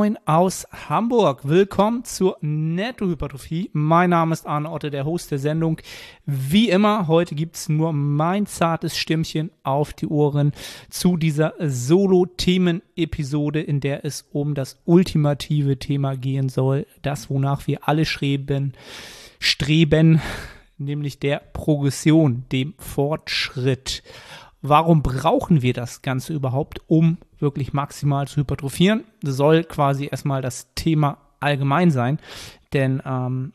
Moin aus Hamburg. Willkommen zur Nettohypertrophie. Mein Name ist Arne Otte, der Host der Sendung. Wie immer, heute gibt's nur mein zartes Stimmchen auf die Ohren zu dieser Solo-Themen-Episode, in der es um das ultimative Thema gehen soll. Das, wonach wir alle streben, streben, nämlich der Progression, dem Fortschritt. Warum brauchen wir das Ganze überhaupt, um wirklich maximal zu hypertrophieren? Das soll quasi erstmal das Thema allgemein sein, denn ähm,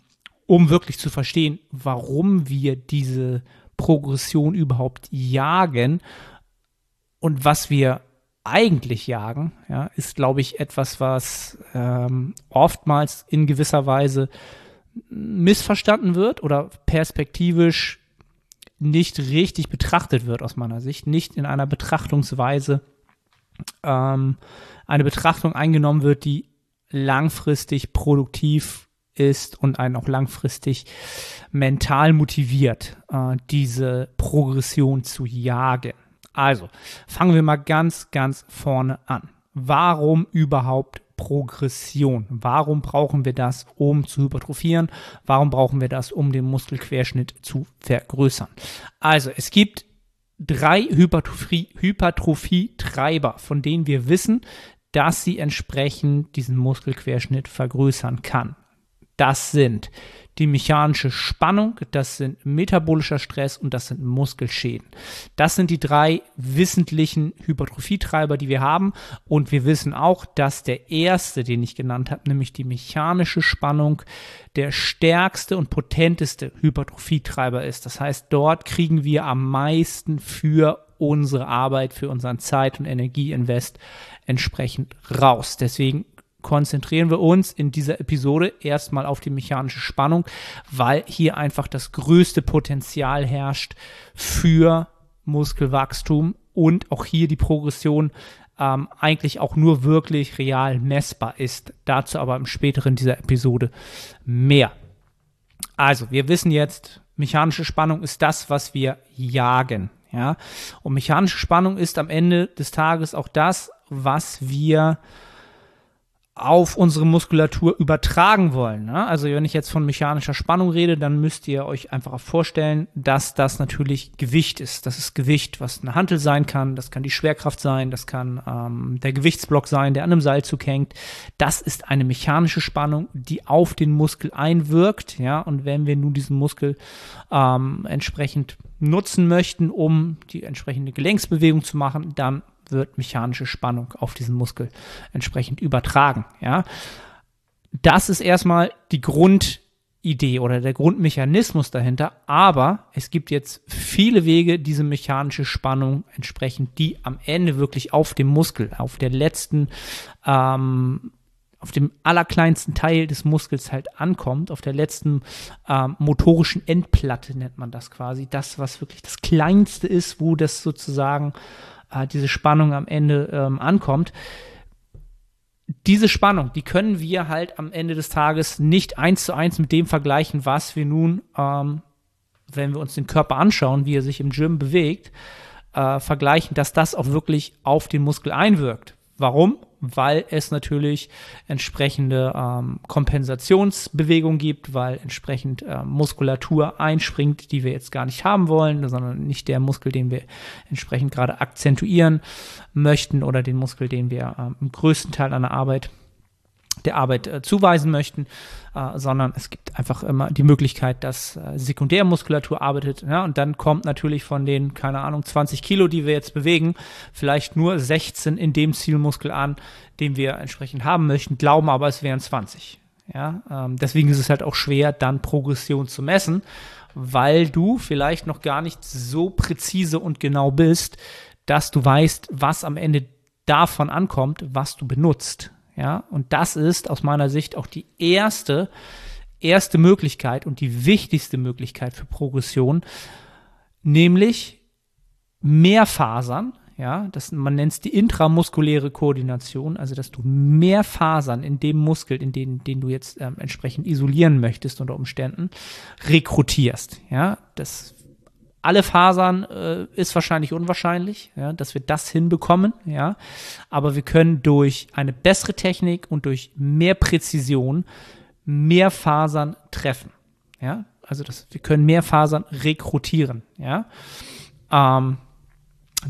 um wirklich zu verstehen, warum wir diese Progression überhaupt jagen und was wir eigentlich jagen, ja, ist, glaube ich, etwas, was ähm, oftmals in gewisser Weise missverstanden wird oder perspektivisch nicht richtig betrachtet wird aus meiner Sicht, nicht in einer Betrachtungsweise ähm, eine Betrachtung eingenommen wird, die langfristig produktiv ist und einen auch langfristig mental motiviert, äh, diese Progression zu jagen. Also fangen wir mal ganz, ganz vorne an. Warum überhaupt Progression. Warum brauchen wir das, um zu hypertrophieren? Warum brauchen wir das, um den Muskelquerschnitt zu vergrößern? Also, es gibt drei Hypertrophie-Treiber, von denen wir wissen, dass sie entsprechend diesen Muskelquerschnitt vergrößern kann. Das sind die mechanische Spannung, das sind metabolischer Stress und das sind Muskelschäden. Das sind die drei wissentlichen Hypertrophietreiber, die wir haben. Und wir wissen auch, dass der erste, den ich genannt habe, nämlich die mechanische Spannung, der stärkste und potenteste Hypertrophietreiber ist. Das heißt, dort kriegen wir am meisten für unsere Arbeit, für unseren Zeit- und Energieinvest entsprechend raus. Deswegen konzentrieren wir uns in dieser Episode erstmal auf die mechanische Spannung, weil hier einfach das größte Potenzial herrscht für Muskelwachstum und auch hier die Progression ähm, eigentlich auch nur wirklich real messbar ist. Dazu aber im späteren dieser Episode mehr. Also, wir wissen jetzt, mechanische Spannung ist das, was wir jagen. Ja? Und mechanische Spannung ist am Ende des Tages auch das, was wir auf unsere Muskulatur übertragen wollen. Ne? Also wenn ich jetzt von mechanischer Spannung rede, dann müsst ihr euch einfach vorstellen, dass das natürlich Gewicht ist. Das ist Gewicht, was eine Hantel sein kann, das kann die Schwerkraft sein, das kann ähm, der Gewichtsblock sein, der an einem Seilzug hängt. Das ist eine mechanische Spannung, die auf den Muskel einwirkt. Ja, und wenn wir nun diesen Muskel ähm, entsprechend nutzen möchten, um die entsprechende Gelenksbewegung zu machen, dann wird mechanische Spannung auf diesen Muskel entsprechend übertragen. Ja, das ist erstmal die Grundidee oder der Grundmechanismus dahinter. Aber es gibt jetzt viele Wege, diese mechanische Spannung entsprechend, die am Ende wirklich auf dem Muskel, auf der letzten ähm, auf dem allerkleinsten Teil des Muskels halt ankommt, auf der letzten ähm, motorischen Endplatte nennt man das quasi, das, was wirklich das Kleinste ist, wo das sozusagen äh, diese Spannung am Ende ähm, ankommt. Diese Spannung, die können wir halt am Ende des Tages nicht eins zu eins mit dem vergleichen, was wir nun, ähm, wenn wir uns den Körper anschauen, wie er sich im Gym bewegt, äh, vergleichen, dass das auch wirklich auf den Muskel einwirkt. Warum? Weil es natürlich entsprechende ähm, Kompensationsbewegungen gibt, weil entsprechend äh, Muskulatur einspringt, die wir jetzt gar nicht haben wollen, sondern nicht der Muskel, den wir entsprechend gerade akzentuieren möchten oder den Muskel, den wir äh, im größten Teil einer Arbeit der Arbeit äh, zuweisen möchten, äh, sondern es gibt einfach immer die Möglichkeit, dass äh, Sekundärmuskulatur arbeitet. Ja, und dann kommt natürlich von den, keine Ahnung, 20 Kilo, die wir jetzt bewegen, vielleicht nur 16 in dem Zielmuskel an, den wir entsprechend haben möchten, glauben aber, es wären 20. Ja, ähm, deswegen ist es halt auch schwer, dann Progression zu messen, weil du vielleicht noch gar nicht so präzise und genau bist, dass du weißt, was am Ende davon ankommt, was du benutzt. Ja, und das ist aus meiner Sicht auch die erste, erste Möglichkeit und die wichtigste Möglichkeit für Progression, nämlich mehr Fasern, ja, das, man nennt es die intramuskuläre Koordination, also dass du mehr Fasern in dem Muskel, in den, den du jetzt ähm, entsprechend isolieren möchtest unter Umständen, rekrutierst. Ja, das alle Fasern äh, ist wahrscheinlich unwahrscheinlich, ja, dass wir das hinbekommen, ja. Aber wir können durch eine bessere Technik und durch mehr Präzision mehr Fasern treffen, ja. Also das, wir können mehr Fasern rekrutieren, ja. Ähm,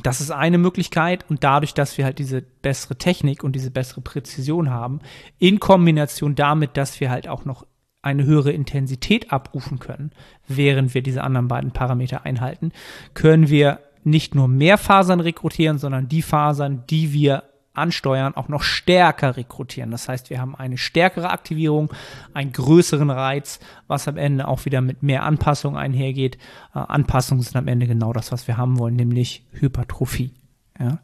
das ist eine Möglichkeit und dadurch, dass wir halt diese bessere Technik und diese bessere Präzision haben, in Kombination damit, dass wir halt auch noch eine höhere Intensität abrufen können, während wir diese anderen beiden Parameter einhalten, können wir nicht nur mehr Fasern rekrutieren, sondern die Fasern, die wir ansteuern, auch noch stärker rekrutieren. Das heißt, wir haben eine stärkere Aktivierung, einen größeren Reiz, was am Ende auch wieder mit mehr Anpassung einhergeht. Äh, Anpassungen sind am Ende genau das, was wir haben wollen, nämlich Hypertrophie. Ja.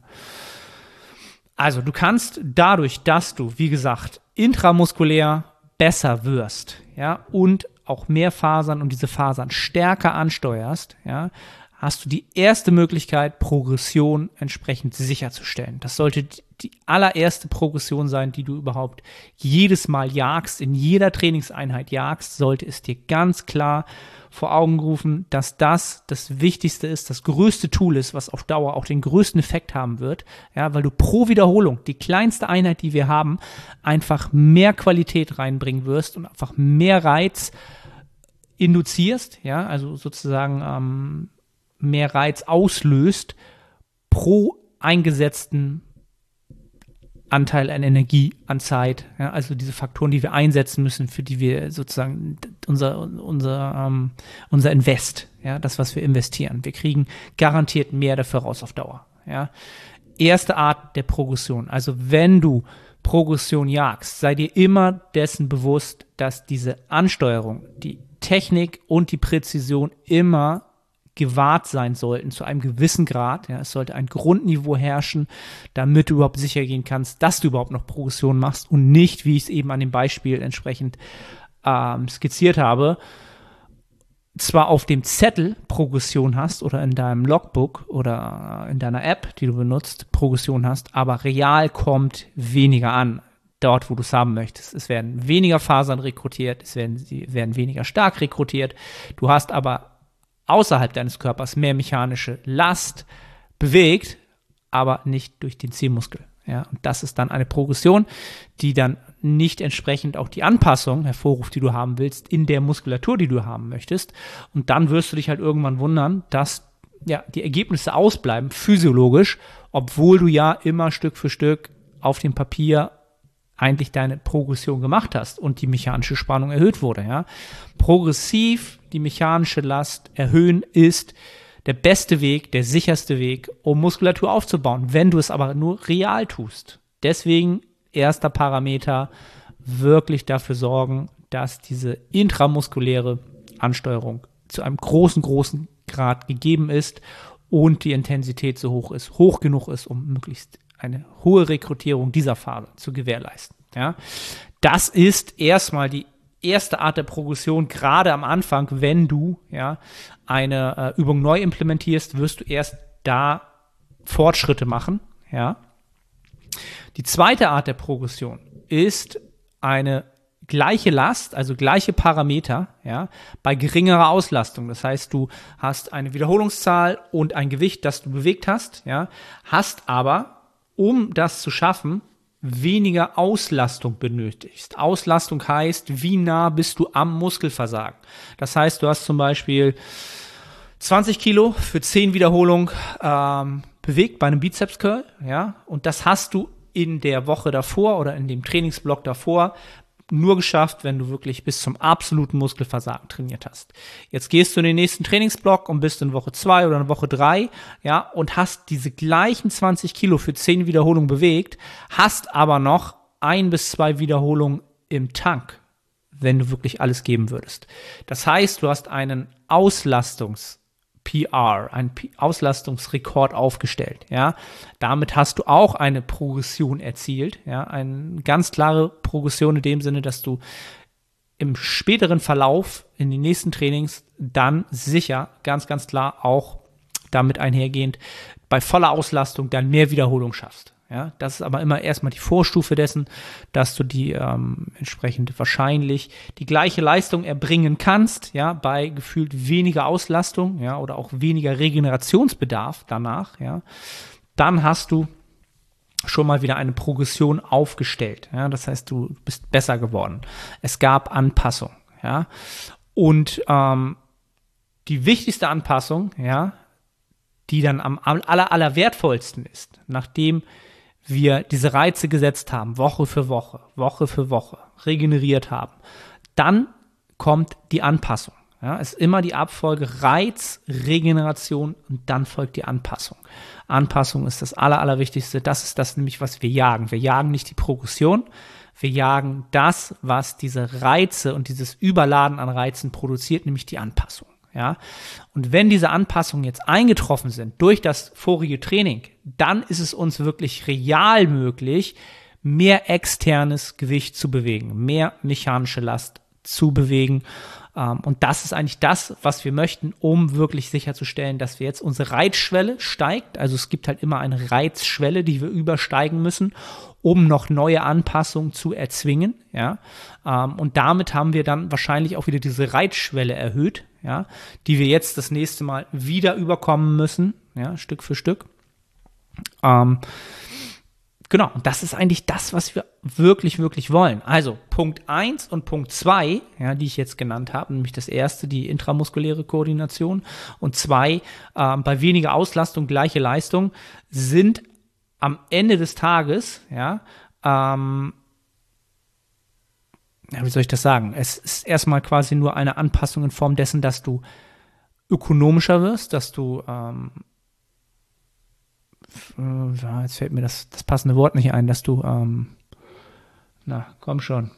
Also du kannst dadurch, dass du, wie gesagt, intramuskulär besser wirst, ja, und auch mehr Fasern und diese Fasern stärker ansteuerst, ja, hast du die erste Möglichkeit, Progression entsprechend sicherzustellen. Das sollte die allererste Progression sein, die du überhaupt jedes Mal jagst, in jeder Trainingseinheit jagst, sollte es dir ganz klar vor Augen rufen, dass das das Wichtigste ist, das größte Tool ist, was auf Dauer auch den größten Effekt haben wird, ja, weil du pro Wiederholung, die kleinste Einheit, die wir haben, einfach mehr Qualität reinbringen wirst und einfach mehr Reiz induzierst, ja, also sozusagen ähm, mehr Reiz auslöst pro eingesetzten Anteil an Energie, an Zeit, ja, also diese Faktoren, die wir einsetzen müssen, für die wir sozusagen unser, unser, ähm, unser Invest, ja, das, was wir investieren. Wir kriegen garantiert mehr dafür raus auf Dauer. Ja. Erste Art der Progression. Also wenn du Progression jagst, sei dir immer dessen bewusst, dass diese Ansteuerung, die Technik und die Präzision immer gewahrt sein sollten zu einem gewissen Grad. Ja, es sollte ein Grundniveau herrschen, damit du überhaupt sicher gehen kannst, dass du überhaupt noch Progression machst und nicht, wie ich es eben an dem Beispiel entsprechend ähm, skizziert habe, zwar auf dem Zettel Progression hast oder in deinem Logbook oder in deiner App, die du benutzt, Progression hast, aber real kommt weniger an dort, wo du es haben möchtest. Es werden weniger Fasern rekrutiert, es werden, sie werden weniger stark rekrutiert. Du hast aber außerhalb deines Körpers mehr mechanische Last bewegt, aber nicht durch den Zielmuskel. Ja, und das ist dann eine Progression, die dann nicht entsprechend auch die Anpassung hervorruft, die du haben willst, in der Muskulatur, die du haben möchtest. Und dann wirst du dich halt irgendwann wundern, dass ja, die Ergebnisse ausbleiben, physiologisch, obwohl du ja immer Stück für Stück auf dem Papier eigentlich deine Progression gemacht hast und die mechanische Spannung erhöht wurde. Ja. Progressiv die mechanische Last erhöhen ist der beste Weg, der sicherste Weg, um Muskulatur aufzubauen, wenn du es aber nur real tust. Deswegen erster Parameter, wirklich dafür sorgen, dass diese intramuskuläre Ansteuerung zu einem großen, großen Grad gegeben ist und die Intensität so hoch ist, hoch genug ist, um möglichst eine hohe Rekrutierung dieser Phase zu gewährleisten. Ja, das ist erstmal die erste Art der Progression, gerade am Anfang, wenn du ja eine äh, Übung neu implementierst, wirst du erst da Fortschritte machen. Ja. Die zweite Art der Progression ist eine gleiche Last, also gleiche Parameter, ja, bei geringerer Auslastung. Das heißt, du hast eine Wiederholungszahl und ein Gewicht, das du bewegt hast, ja, hast aber um das zu schaffen, weniger Auslastung benötigst. Auslastung heißt, wie nah bist du am Muskelversagen. Das heißt, du hast zum Beispiel 20 Kilo für 10 Wiederholungen ähm, bewegt bei einem Bizeps Curl, ja, und das hast du in der Woche davor oder in dem Trainingsblock davor nur geschafft, wenn du wirklich bis zum absoluten Muskelversagen trainiert hast. Jetzt gehst du in den nächsten Trainingsblock und bist in Woche zwei oder in Woche drei, ja, und hast diese gleichen 20 Kilo für 10 Wiederholungen bewegt, hast aber noch ein bis zwei Wiederholungen im Tank, wenn du wirklich alles geben würdest. Das heißt, du hast einen Auslastungs- PR, ein Auslastungsrekord aufgestellt. Ja, damit hast du auch eine Progression erzielt. Ja, eine ganz klare Progression in dem Sinne, dass du im späteren Verlauf in den nächsten Trainings dann sicher, ganz, ganz klar auch damit einhergehend bei voller Auslastung dann mehr Wiederholung schaffst. Ja, das ist aber immer erstmal die Vorstufe dessen, dass du die ähm, entsprechend wahrscheinlich die gleiche Leistung erbringen kannst, ja, bei gefühlt weniger Auslastung, ja, oder auch weniger Regenerationsbedarf danach, ja. Dann hast du schon mal wieder eine Progression aufgestellt. Ja, das heißt, du bist besser geworden. Es gab Anpassung. Ja, und ähm, die wichtigste Anpassung, ja, die dann am aller, aller wertvollsten ist, nachdem wir diese Reize gesetzt haben, Woche für Woche, Woche für Woche, regeneriert haben, dann kommt die Anpassung. Ja, ist immer die Abfolge Reiz, Regeneration und dann folgt die Anpassung. Anpassung ist das Aller, Allerwichtigste. Das ist das nämlich, was wir jagen. Wir jagen nicht die Progression. Wir jagen das, was diese Reize und dieses Überladen an Reizen produziert, nämlich die Anpassung. Ja, und wenn diese Anpassungen jetzt eingetroffen sind durch das vorige Training, dann ist es uns wirklich real möglich, mehr externes Gewicht zu bewegen, mehr mechanische Last zu bewegen ähm, und das ist eigentlich das, was wir möchten, um wirklich sicherzustellen, dass wir jetzt unsere Reizschwelle steigt. Also es gibt halt immer eine Reizschwelle, die wir übersteigen müssen, um noch neue Anpassungen zu erzwingen. Ja, ähm, und damit haben wir dann wahrscheinlich auch wieder diese Reizschwelle erhöht, ja, die wir jetzt das nächste Mal wieder überkommen müssen, ja, Stück für Stück. Ähm, Genau, und das ist eigentlich das, was wir wirklich, wirklich wollen. Also Punkt 1 und Punkt 2, ja, die ich jetzt genannt habe, nämlich das erste, die intramuskuläre Koordination und zwei, äh, bei weniger Auslastung gleiche Leistung, sind am Ende des Tages, ja, ähm, ja, wie soll ich das sagen? Es ist erstmal quasi nur eine Anpassung in Form dessen, dass du ökonomischer wirst, dass du ähm, äh, jetzt fällt mir das, das passende Wort nicht ein, dass du, ähm, na, komm schon.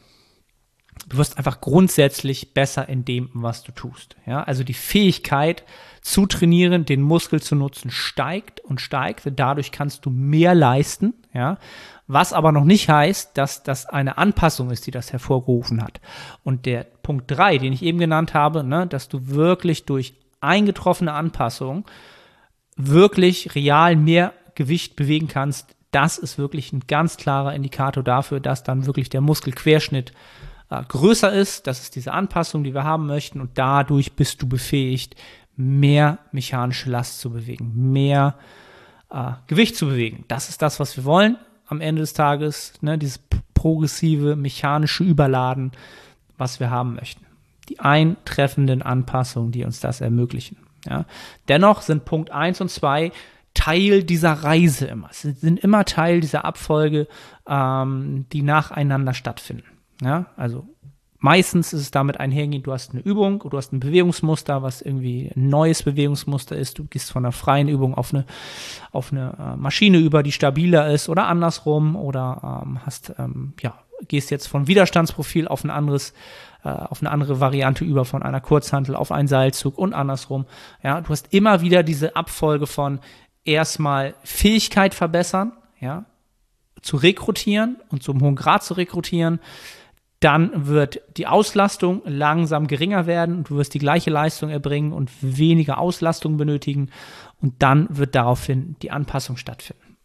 Du wirst einfach grundsätzlich besser in dem, was du tust. Ja, also die Fähigkeit zu trainieren, den Muskel zu nutzen, steigt und steigt. Dadurch kannst du mehr leisten. Ja, was aber noch nicht heißt, dass das eine Anpassung ist, die das hervorgerufen hat. Und der Punkt drei, den ich eben genannt habe, ne, dass du wirklich durch eingetroffene Anpassungen wirklich real mehr Gewicht bewegen kannst, das ist wirklich ein ganz klarer Indikator dafür, dass dann wirklich der Muskelquerschnitt äh, größer ist. Das ist diese Anpassung, die wir haben möchten. Und dadurch bist du befähigt, mehr mechanische Last zu bewegen, mehr äh, Gewicht zu bewegen. Das ist das, was wir wollen am Ende des Tages. Ne, dieses progressive mechanische Überladen, was wir haben möchten. Die eintreffenden Anpassungen, die uns das ermöglichen. Ja. Dennoch sind Punkt 1 und 2 Teil dieser Reise immer. Sie sind immer Teil dieser Abfolge, ähm, die nacheinander stattfinden. Ja, also meistens ist es damit einhergehend, du hast eine Übung, du hast ein Bewegungsmuster, was irgendwie ein neues Bewegungsmuster ist. Du gehst von einer freien Übung auf eine, auf eine äh, Maschine über, die stabiler ist oder andersrum oder ähm, hast, ähm, ja, gehst jetzt von Widerstandsprofil auf ein anderes äh, auf eine andere Variante über von einer Kurzhantel auf einen Seilzug und andersrum. Ja, du hast immer wieder diese Abfolge von erstmal Fähigkeit verbessern, ja, zu rekrutieren und zum hohen Grad zu rekrutieren. Dann wird die Auslastung langsam geringer werden und du wirst die gleiche Leistung erbringen und weniger Auslastung benötigen. Und dann wird daraufhin die Anpassung stattfinden.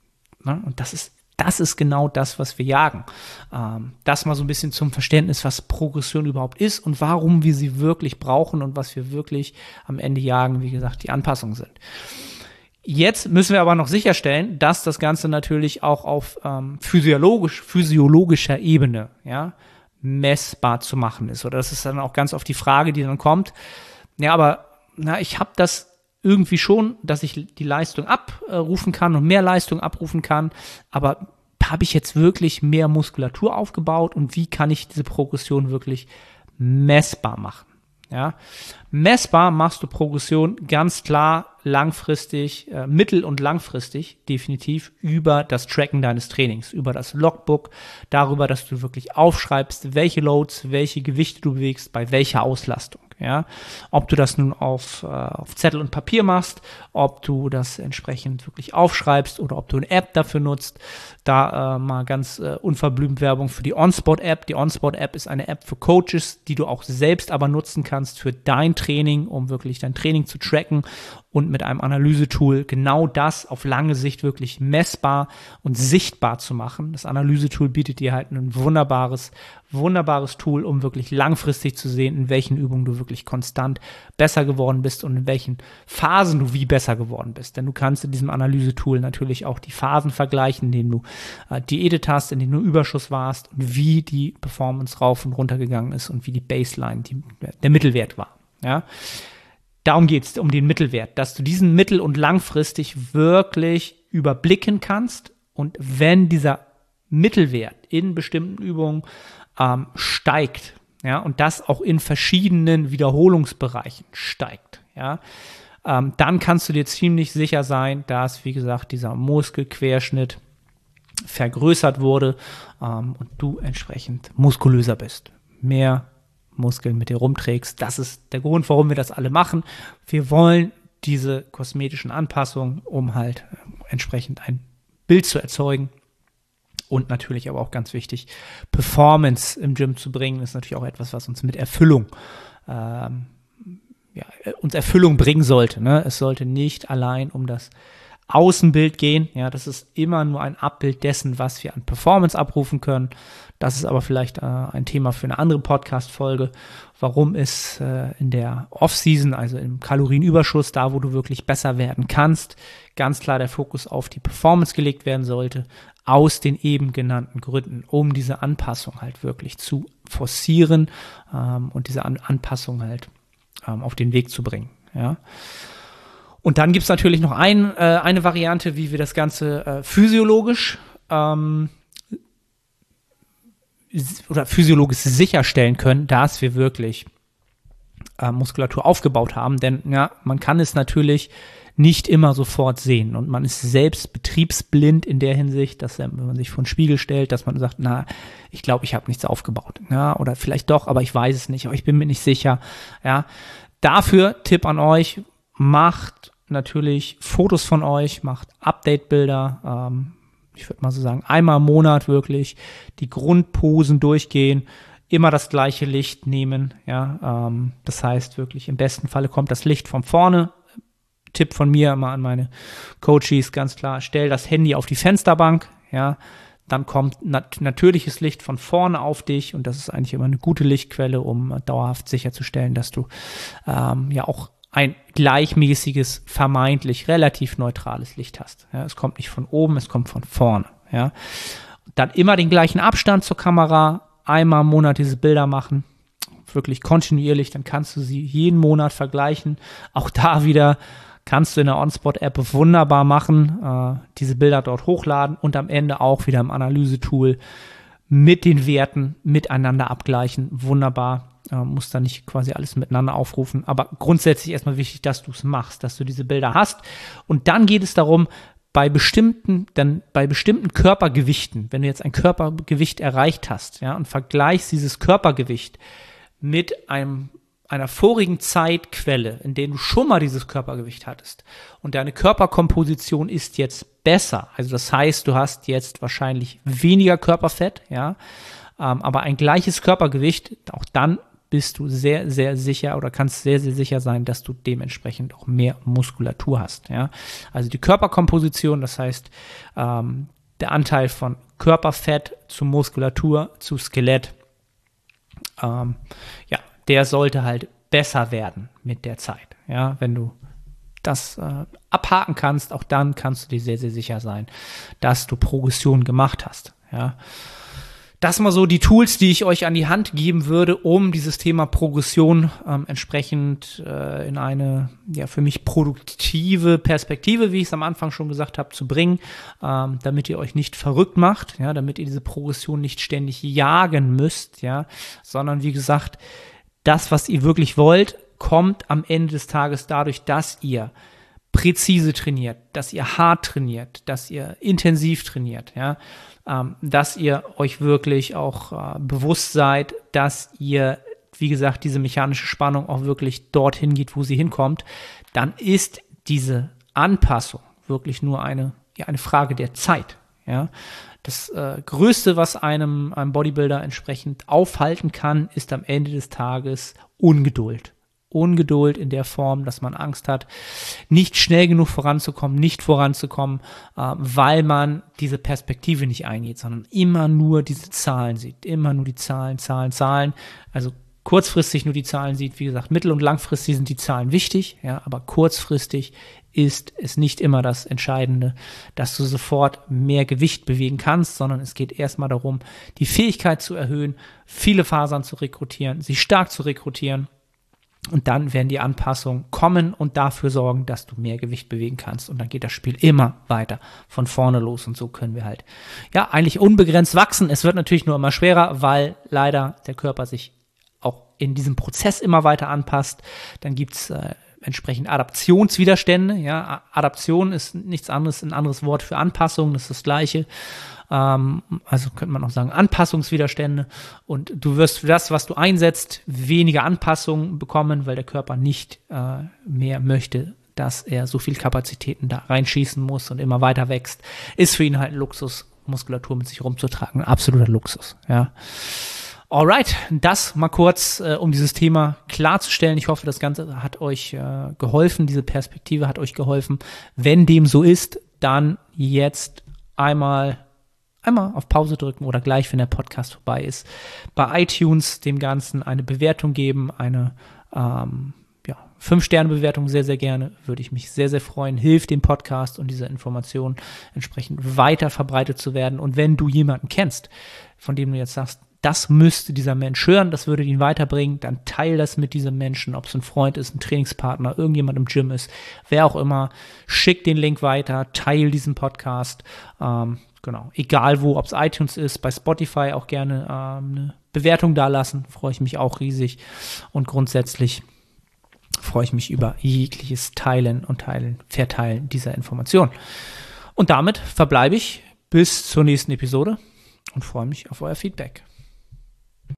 Ne? Und das ist, das ist genau das, was wir jagen. Ähm, das mal so ein bisschen zum Verständnis, was Progression überhaupt ist und warum wir sie wirklich brauchen und was wir wirklich am Ende jagen, wie gesagt, die Anpassungen sind. Jetzt müssen wir aber noch sicherstellen, dass das Ganze natürlich auch auf ähm, physiologisch, physiologischer Ebene ja, messbar zu machen ist. Oder das ist dann auch ganz oft die Frage, die dann kommt. Ja, aber na, ich habe das irgendwie schon, dass ich die Leistung abrufen kann und mehr Leistung abrufen kann, aber habe ich jetzt wirklich mehr Muskulatur aufgebaut und wie kann ich diese Progression wirklich messbar machen? Ja, messbar machst du Progression ganz klar langfristig, äh, mittel- und langfristig definitiv über das Tracken deines Trainings, über das Logbook, darüber, dass du wirklich aufschreibst, welche Loads, welche Gewichte du bewegst, bei welcher Auslastung. Ja, ob du das nun auf, äh, auf Zettel und Papier machst, ob du das entsprechend wirklich aufschreibst oder ob du eine App dafür nutzt. Da äh, mal ganz äh, unverblümt Werbung für die OnSpot-App. Die OnSpot-App ist eine App für Coaches, die du auch selbst aber nutzen kannst für dein Training, um wirklich dein Training zu tracken und mit einem Analysetool genau das auf lange Sicht wirklich messbar und sichtbar zu machen. Das Analysetool bietet dir halt ein wunderbares, wunderbares Tool, um wirklich langfristig zu sehen, in welchen Übungen du wirklich konstant besser geworden bist und in welchen Phasen du wie besser geworden bist. Denn du kannst in diesem Analysetool natürlich auch die Phasen vergleichen, in denen du äh, diätet hast, in denen du Überschuss warst und wie die Performance rauf und runter gegangen ist und wie die Baseline, die, der Mittelwert war. Ja. Darum geht es, um den Mittelwert, dass du diesen mittel- und langfristig wirklich überblicken kannst. Und wenn dieser Mittelwert in bestimmten Übungen ähm, steigt, ja, und das auch in verschiedenen Wiederholungsbereichen steigt, ja, ähm, dann kannst du dir ziemlich sicher sein, dass, wie gesagt, dieser Muskelquerschnitt vergrößert wurde ähm, und du entsprechend muskulöser bist. Mehr Muskeln mit dir rumträgst. Das ist der Grund, warum wir das alle machen. Wir wollen diese kosmetischen Anpassungen, um halt äh, entsprechend ein Bild zu erzeugen. Und natürlich aber auch ganz wichtig, Performance im Gym zu bringen, ist natürlich auch etwas, was uns mit Erfüllung, ähm, ja, äh, uns Erfüllung bringen sollte. Ne? Es sollte nicht allein um das Außenbild gehen. Ja, das ist immer nur ein Abbild dessen, was wir an Performance abrufen können. Das ist aber vielleicht äh, ein Thema für eine andere Podcast-Folge. Warum ist äh, in der Off-Season, also im Kalorienüberschuss, da wo du wirklich besser werden kannst, ganz klar der Fokus auf die Performance gelegt werden sollte, aus den eben genannten Gründen, um diese Anpassung halt wirklich zu forcieren ähm, und diese An Anpassung halt ähm, auf den Weg zu bringen. Ja. Und dann gibt es natürlich noch ein, äh, eine Variante, wie wir das Ganze äh, physiologisch ähm, oder physiologisch sicherstellen können, dass wir wirklich äh, Muskulatur aufgebaut haben. Denn ja, man kann es natürlich nicht immer sofort sehen. Und man ist selbst betriebsblind in der Hinsicht, dass wenn man sich vor den Spiegel stellt, dass man sagt, na, ich glaube, ich habe nichts aufgebaut. Ja, oder vielleicht doch, aber ich weiß es nicht, aber ich bin mir nicht sicher. Ja. Dafür Tipp an euch, macht natürlich Fotos von euch, macht Update-Bilder. Ähm, ich würde mal so sagen, einmal im Monat wirklich die Grundposen durchgehen, immer das gleiche Licht nehmen. Ja, ähm, das heißt wirklich im besten Falle kommt das Licht von vorne. Tipp von mir immer an meine Coaches ganz klar: Stell das Handy auf die Fensterbank. Ja, dann kommt nat natürliches Licht von vorne auf dich und das ist eigentlich immer eine gute Lichtquelle, um dauerhaft sicherzustellen, dass du ähm, ja auch ein gleichmäßiges, vermeintlich relativ neutrales Licht hast. Ja, es kommt nicht von oben, es kommt von vorne. Ja. Dann immer den gleichen Abstand zur Kamera, einmal im Monat diese Bilder machen, wirklich kontinuierlich, dann kannst du sie jeden Monat vergleichen. Auch da wieder kannst du in der OnSpot-App wunderbar machen, äh, diese Bilder dort hochladen und am Ende auch wieder im Analysetool mit den Werten miteinander abgleichen. Wunderbar äh, muss da nicht quasi alles miteinander aufrufen. Aber grundsätzlich erstmal wichtig, dass du es machst, dass du diese Bilder hast. Und dann geht es darum, bei bestimmten, dann bei bestimmten Körpergewichten, wenn du jetzt ein Körpergewicht erreicht hast, ja, und vergleichst dieses Körpergewicht mit einem einer vorigen Zeitquelle, in der du schon mal dieses Körpergewicht hattest und deine Körperkomposition ist jetzt besser, also das heißt, du hast jetzt wahrscheinlich weniger Körperfett, ja, ähm, aber ein gleiches Körpergewicht, auch dann bist du sehr, sehr sicher oder kannst sehr, sehr sicher sein, dass du dementsprechend auch mehr Muskulatur hast. Ja? Also die Körperkomposition, das heißt ähm, der Anteil von Körperfett zu Muskulatur zu Skelett, ähm, ja, der sollte halt besser werden mit der Zeit. Ja, wenn du das äh, abhaken kannst, auch dann kannst du dir sehr, sehr sicher sein, dass du Progression gemacht hast. Ja. Das mal so die Tools, die ich euch an die Hand geben würde, um dieses Thema Progression ähm, entsprechend äh, in eine ja für mich produktive Perspektive, wie ich es am Anfang schon gesagt habe, zu bringen, ähm, damit ihr euch nicht verrückt macht, ja, damit ihr diese Progression nicht ständig jagen müsst, ja, sondern wie gesagt, das, was ihr wirklich wollt, kommt am Ende des Tages dadurch, dass ihr präzise trainiert, dass ihr hart trainiert, dass ihr intensiv trainiert, ja, ähm, dass ihr euch wirklich auch äh, bewusst seid, dass ihr, wie gesagt, diese mechanische Spannung auch wirklich dorthin geht, wo sie hinkommt, dann ist diese Anpassung wirklich nur eine, ja, eine Frage der Zeit, ja. Das äh, Größte, was einem, einem Bodybuilder entsprechend aufhalten kann, ist am Ende des Tages Ungeduld. Ungeduld in der Form, dass man Angst hat, nicht schnell genug voranzukommen, nicht voranzukommen, äh, weil man diese Perspektive nicht eingeht, sondern immer nur diese Zahlen sieht, immer nur die Zahlen, Zahlen, Zahlen. Also kurzfristig nur die Zahlen sieht. Wie gesagt, mittel- und langfristig sind die Zahlen wichtig, ja, aber kurzfristig ist es nicht immer das Entscheidende, dass du sofort mehr Gewicht bewegen kannst, sondern es geht erstmal darum, die Fähigkeit zu erhöhen, viele Fasern zu rekrutieren, sie stark zu rekrutieren und dann werden die Anpassungen kommen und dafür sorgen, dass du mehr Gewicht bewegen kannst. Und dann geht das Spiel immer weiter von vorne los. Und so können wir halt, ja, eigentlich unbegrenzt wachsen. Es wird natürlich nur immer schwerer, weil leider der Körper sich auch in diesem Prozess immer weiter anpasst. Dann gibt's äh, entsprechend Adaptionswiderstände. Ja, Adaption ist nichts anderes, ein anderes Wort für Anpassung, das ist das gleiche. Ähm, also könnte man auch sagen Anpassungswiderstände. Und du wirst für das, was du einsetzt, weniger Anpassungen bekommen, weil der Körper nicht äh, mehr möchte, dass er so viel Kapazitäten da reinschießen muss und immer weiter wächst. Ist für ihn halt ein Luxus, Muskulatur mit sich rumzutragen. Ein absoluter Luxus, ja. Alright, das mal kurz, äh, um dieses Thema klarzustellen. Ich hoffe, das Ganze hat euch äh, geholfen, diese Perspektive hat euch geholfen. Wenn dem so ist, dann jetzt einmal einmal auf Pause drücken oder gleich, wenn der Podcast vorbei ist, bei iTunes dem Ganzen eine Bewertung geben, eine ähm, ja, Fünf-Sterne-Bewertung sehr, sehr gerne, würde ich mich sehr, sehr freuen. Hilft dem Podcast und dieser Information entsprechend weiter verbreitet zu werden. Und wenn du jemanden kennst, von dem du jetzt sagst, das müsste dieser Mensch hören, das würde ihn weiterbringen, dann teil das mit diesem Menschen, ob es ein Freund ist, ein Trainingspartner, irgendjemand im Gym ist, wer auch immer, schick den Link weiter, teil diesen Podcast, ähm, genau, egal wo, ob es iTunes ist, bei Spotify auch gerne ähm, eine Bewertung dalassen, freue ich mich auch riesig. Und grundsätzlich freue ich mich über jegliches Teilen und Teilen, Verteilen dieser Information. Und damit verbleibe ich bis zur nächsten Episode und freue mich auf euer Feedback.